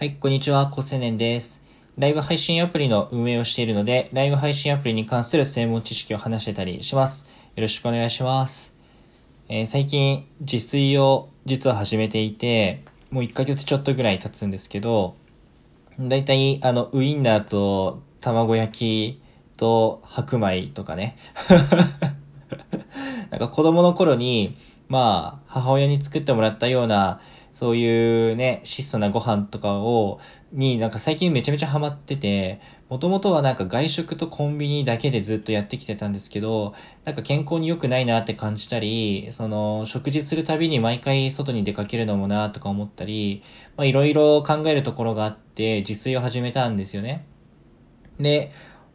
はい、こんにちは、コセネンです。ライブ配信アプリの運営をしているので、ライブ配信アプリに関する専門知識を話してたりします。よろしくお願いします。えー最近、自炊を実は始めていて、もう1ヶ月ちょっとぐらい経つんですけど、だいたい、あの、ウインナーと卵焼きと白米とかね。なんか子供の頃に、まあ、母親に作ってもらったような、そういうね、質素なご飯とかを、になんか最近めちゃめちゃハマってて、もともとはなんか外食とコンビニだけでずっとやってきてたんですけど、なんか健康に良くないなって感じたり、その、食事するたびに毎回外に出かけるのもなとか思ったり、まあいろいろ考えるところがあって、自炊を始めたんですよね。で、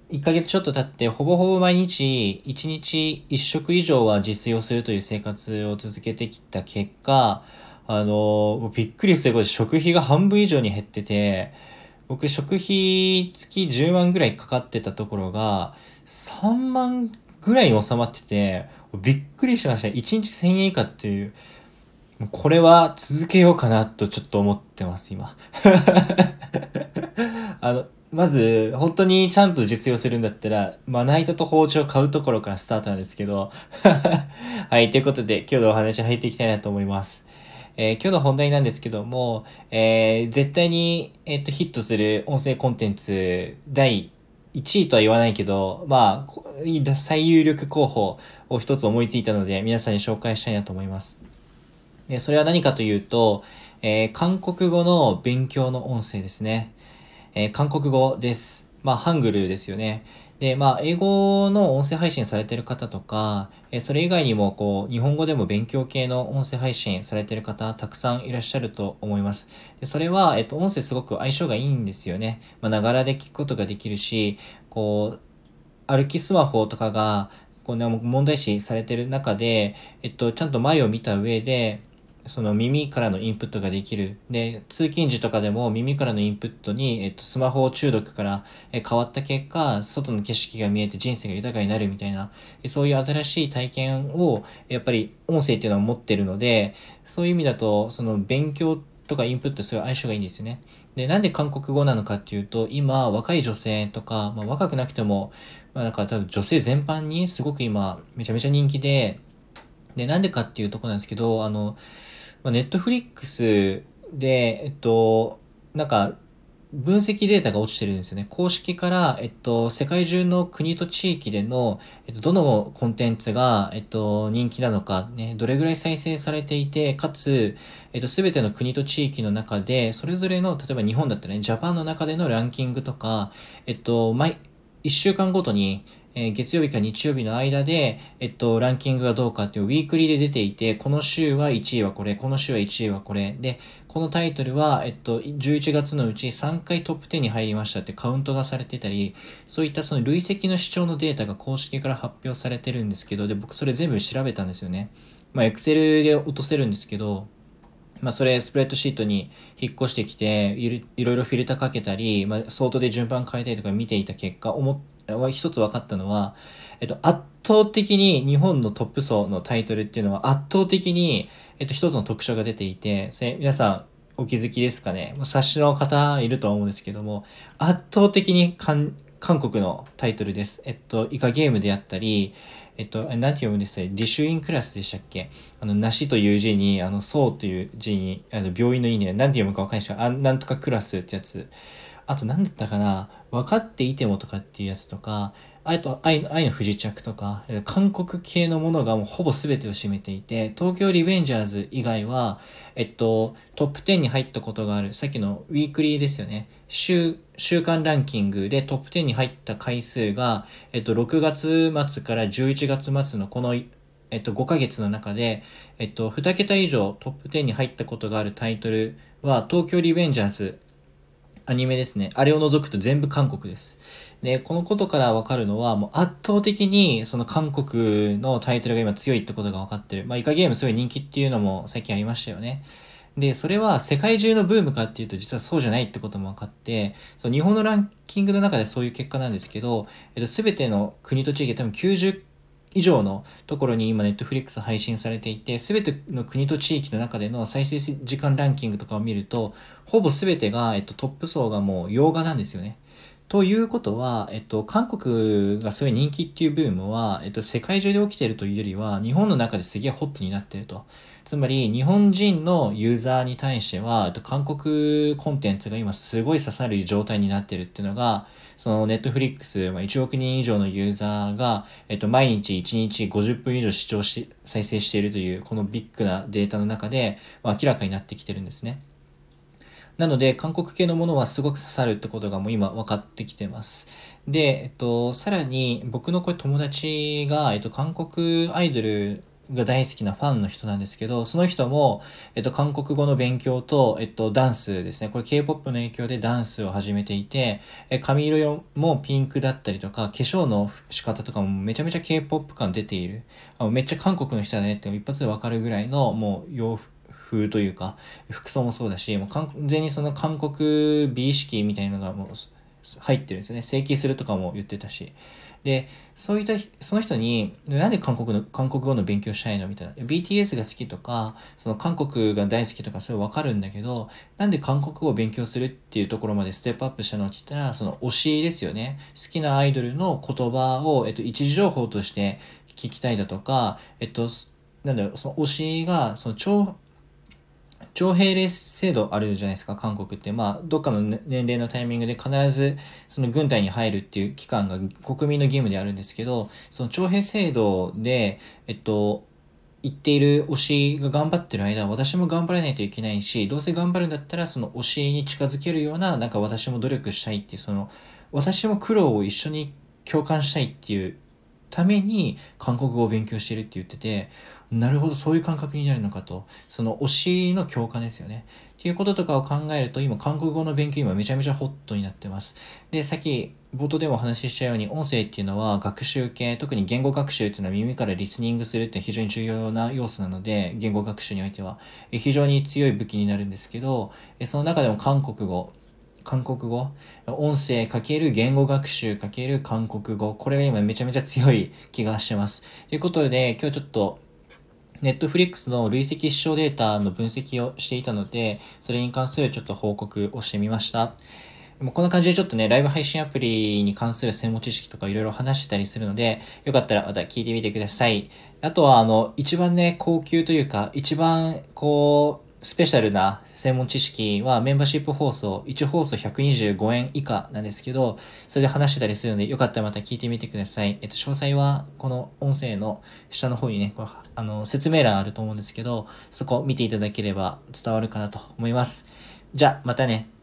1ヶ月ちょっと経って、ほぼほぼ毎日、1日1食以上は自炊をするという生活を続けてきた結果、あの、びっくりすることで食費が半分以上に減ってて、僕食費月10万ぐらいかかってたところが、3万ぐらいに収まってて、びっくりしました。1日1000円以下っていう、これは続けようかなとちょっと思ってます、今。あの、まず、本当にちゃんと実用するんだったら、まな板と包丁買うところからスタートなんですけど。はい、ということで、今日のお話入っていきたいなと思います。えー今日の本題なんですけども、えー絶対に、えっと、ヒットする音声コンテンツ、第1位とは言わないけど、まあ、最有力候補を一つ思いついたので、皆さんに紹介したいなと思います。でそれは何かというと、えー韓国語の勉強の音声ですね。えー韓国語です。まあ、ハングルですよね。で、まあ、英語の音声配信されてる方とか、えそれ以外にも、こう、日本語でも勉強系の音声配信されてる方、たくさんいらっしゃると思います。で、それは、えっと、音声すごく相性がいいんですよね。まあ、ながらで聞くことができるし、こう、歩きスマホとかが、こうね、問題視されてる中で、えっと、ちゃんと前を見た上で、その耳からのインプットができる。で、通勤時とかでも耳からのインプットに、えっと、スマホ中毒からえ変わった結果、外の景色が見えて人生が豊かになるみたいな、そういう新しい体験を、やっぱり音声っていうのは持ってるので、そういう意味だと、その勉強とかインプットする相性がいいんですよね。で、なんで韓国語なのかっていうと、今、若い女性とか、まあ、若くなくても、まあ、なんか多分女性全般にすごく今、めちゃめちゃ人気で、で、なんでかっていうとこなんですけど、あの、ま、ネットフリックスで、えっと、なんか、分析データが落ちてるんですよね。公式から、えっと、世界中の国と地域での、えっと、どのコンテンツが、えっと、人気なのか、ね、どれぐらい再生されていて、かつ、えっと、すべての国と地域の中で、それぞれの、例えば日本だったらね、ジャパンの中でのランキングとか、えっと、毎、1週間ごとに、え月曜日か日曜日の間で、えっと、ランキングがどうかっていうウィークリーで出ていて、この週は1位はこれ、この週は1位はこれ。で、このタイトルは、えっと、11月のうち3回トップ10に入りましたってカウントがされてたり、そういったその累積の視聴のデータが公式から発表されてるんですけど、で、僕それ全部調べたんですよね。まあ、Excel で落とせるんですけど、まあ、それスプレッドシートに引っ越してきていろいろフィルターかけたり、まあ、ソートで順番変えたりとか見ていた結果思一つ分かったのは、えっと、圧倒的に日本のトップ層のタイトルっていうのは圧倒的に、えっと、一つの特徴が出ていて、皆さんお気づきですかね？察しの方いると思うんですけども、圧倒的に韓国のタイトルです。えっと、イカゲームであったり、えっと、なんて読むんですか自主院クラスでしたっけ？あの、梨という字に、あの、そうという字に、あの、病院の意味で、なんて読むかわかんないですけど、あなんとかクラスってやつ。あと、なんだったかな？分かっていてもとかっていうやつとか、あと、愛の愛の不時着とか、韓国系のものがもうほぼ全てを占めていて、東京リベンジャーズ以外は、えっと、トップ10に入ったことがある、さっきのウィークリーですよね。週、週間ランキングでトップ10に入った回数が、えっと、6月末から11月末のこの、えっと、5ヶ月の中で、えっと、2桁以上トップ10に入ったことがあるタイトルは、東京リベンジャーズアニメですね。あれを除くと全部韓国です。で、このことからわかるのは、もう圧倒的にその韓国のタイトルが今強いってことが分かってる。まあ、イカゲームすごい人気っていうのも最近ありましたよね。で、それは世界中のブームかっていうと実はそうじゃないってことも分かって、その日本のランキングの中でそういう結果なんですけど、えっと、すべての国と地域で多分90以上のところに今ネットフリックス配信されていて、すべての国と地域の中での再生時間ランキングとかを見ると、ほぼすべてが、えっと、トップ層がもう洋画なんですよね。ということは、えっと、韓国がすごい人気っていうブームは、えっと、世界中で起きてるというよりは、日本の中ですげえホットになってると。つまり、日本人のユーザーに対しては、韓国コンテンツが今すごい刺さる状態になってるっていうのが、そのネットフリックス、まあ、1億人以上のユーザーが、えっと、毎日1日50分以上視聴し、再生しているという、このビッグなデータの中で、まあ、明らかになってきてるんですね。なので、韓国系のものはすごく刺さるってことがもう今分かってきてます。で、えっと、さらに僕のこれ友達が、えっと、韓国アイドルが大好きなファンの人なんですけど、その人も、えっと、韓国語の勉強と、えっと、ダンスですね。これ K-POP の影響でダンスを始めていて、え髪色もピンクだったりとか、化粧の仕方とかもめちゃめちゃ K-POP 感出ている。あめっちゃ韓国の人だねって一発でわかるぐらいの、もう洋、風というか、服装もそうだし、もう完全にその韓国美意識みたいなのがもう入ってるんですよね。整形するとかも言ってたし。で、そういった、その人に、なんで韓国の、韓国語の勉強したいのみたいな。BTS が好きとか、その韓国が大好きとか、それわかるんだけど、なんで韓国語を勉強するっていうところまでステップアップしたのって言ったら、その推しですよね。好きなアイドルの言葉を、えっと、一時情報として聞きたいだとか、えっと、なんだろう、その推しが、その、徴兵令制度あるじゃないですか、韓国って。まあ、どっかの年齢のタイミングで必ず、その軍隊に入るっていう期間が国民の義務であるんですけど、その徴兵制度で、えっと、言っている推しが頑張ってる間、私も頑張らないといけないし、どうせ頑張るんだったら、その推しに近づけるような、なんか私も努力したいっていう、その、私も苦労を一緒に共感したいっていうために韓国語を勉強してるって言ってて、なるほど、そういう感覚になるのかと。その推しの共感ですよね。っていうこととかを考えると、今、韓国語の勉強今めちゃめちゃホットになってます。で、さっき冒頭でもお話ししたように、音声っていうのは学習系、特に言語学習っていうのは耳からリスニングするって非常に重要な要素なので、言語学習においては、非常に強い武器になるんですけど、その中でも韓国語、韓国語、音声かける言語学習かける韓国語、これが今めちゃめちゃ強い気がしてます。ということで、今日ちょっと、ネットフリックスの累積視聴データの分析をしていたので、それに関するちょっと報告をしてみました。もうこんな感じでちょっとね、ライブ配信アプリに関する専門知識とかいろいろ話してたりするので、よかったらまた聞いてみてください。あとは、あの、一番ね、高級というか、一番、こう、スペシャルな専門知識はメンバーシップ放送、1放送125円以下なんですけど、それで話してたりするので、よかったらまた聞いてみてください。えっと、詳細はこの音声の下の方にね、こあの、説明欄あると思うんですけど、そこ見ていただければ伝わるかなと思います。じゃ、またね。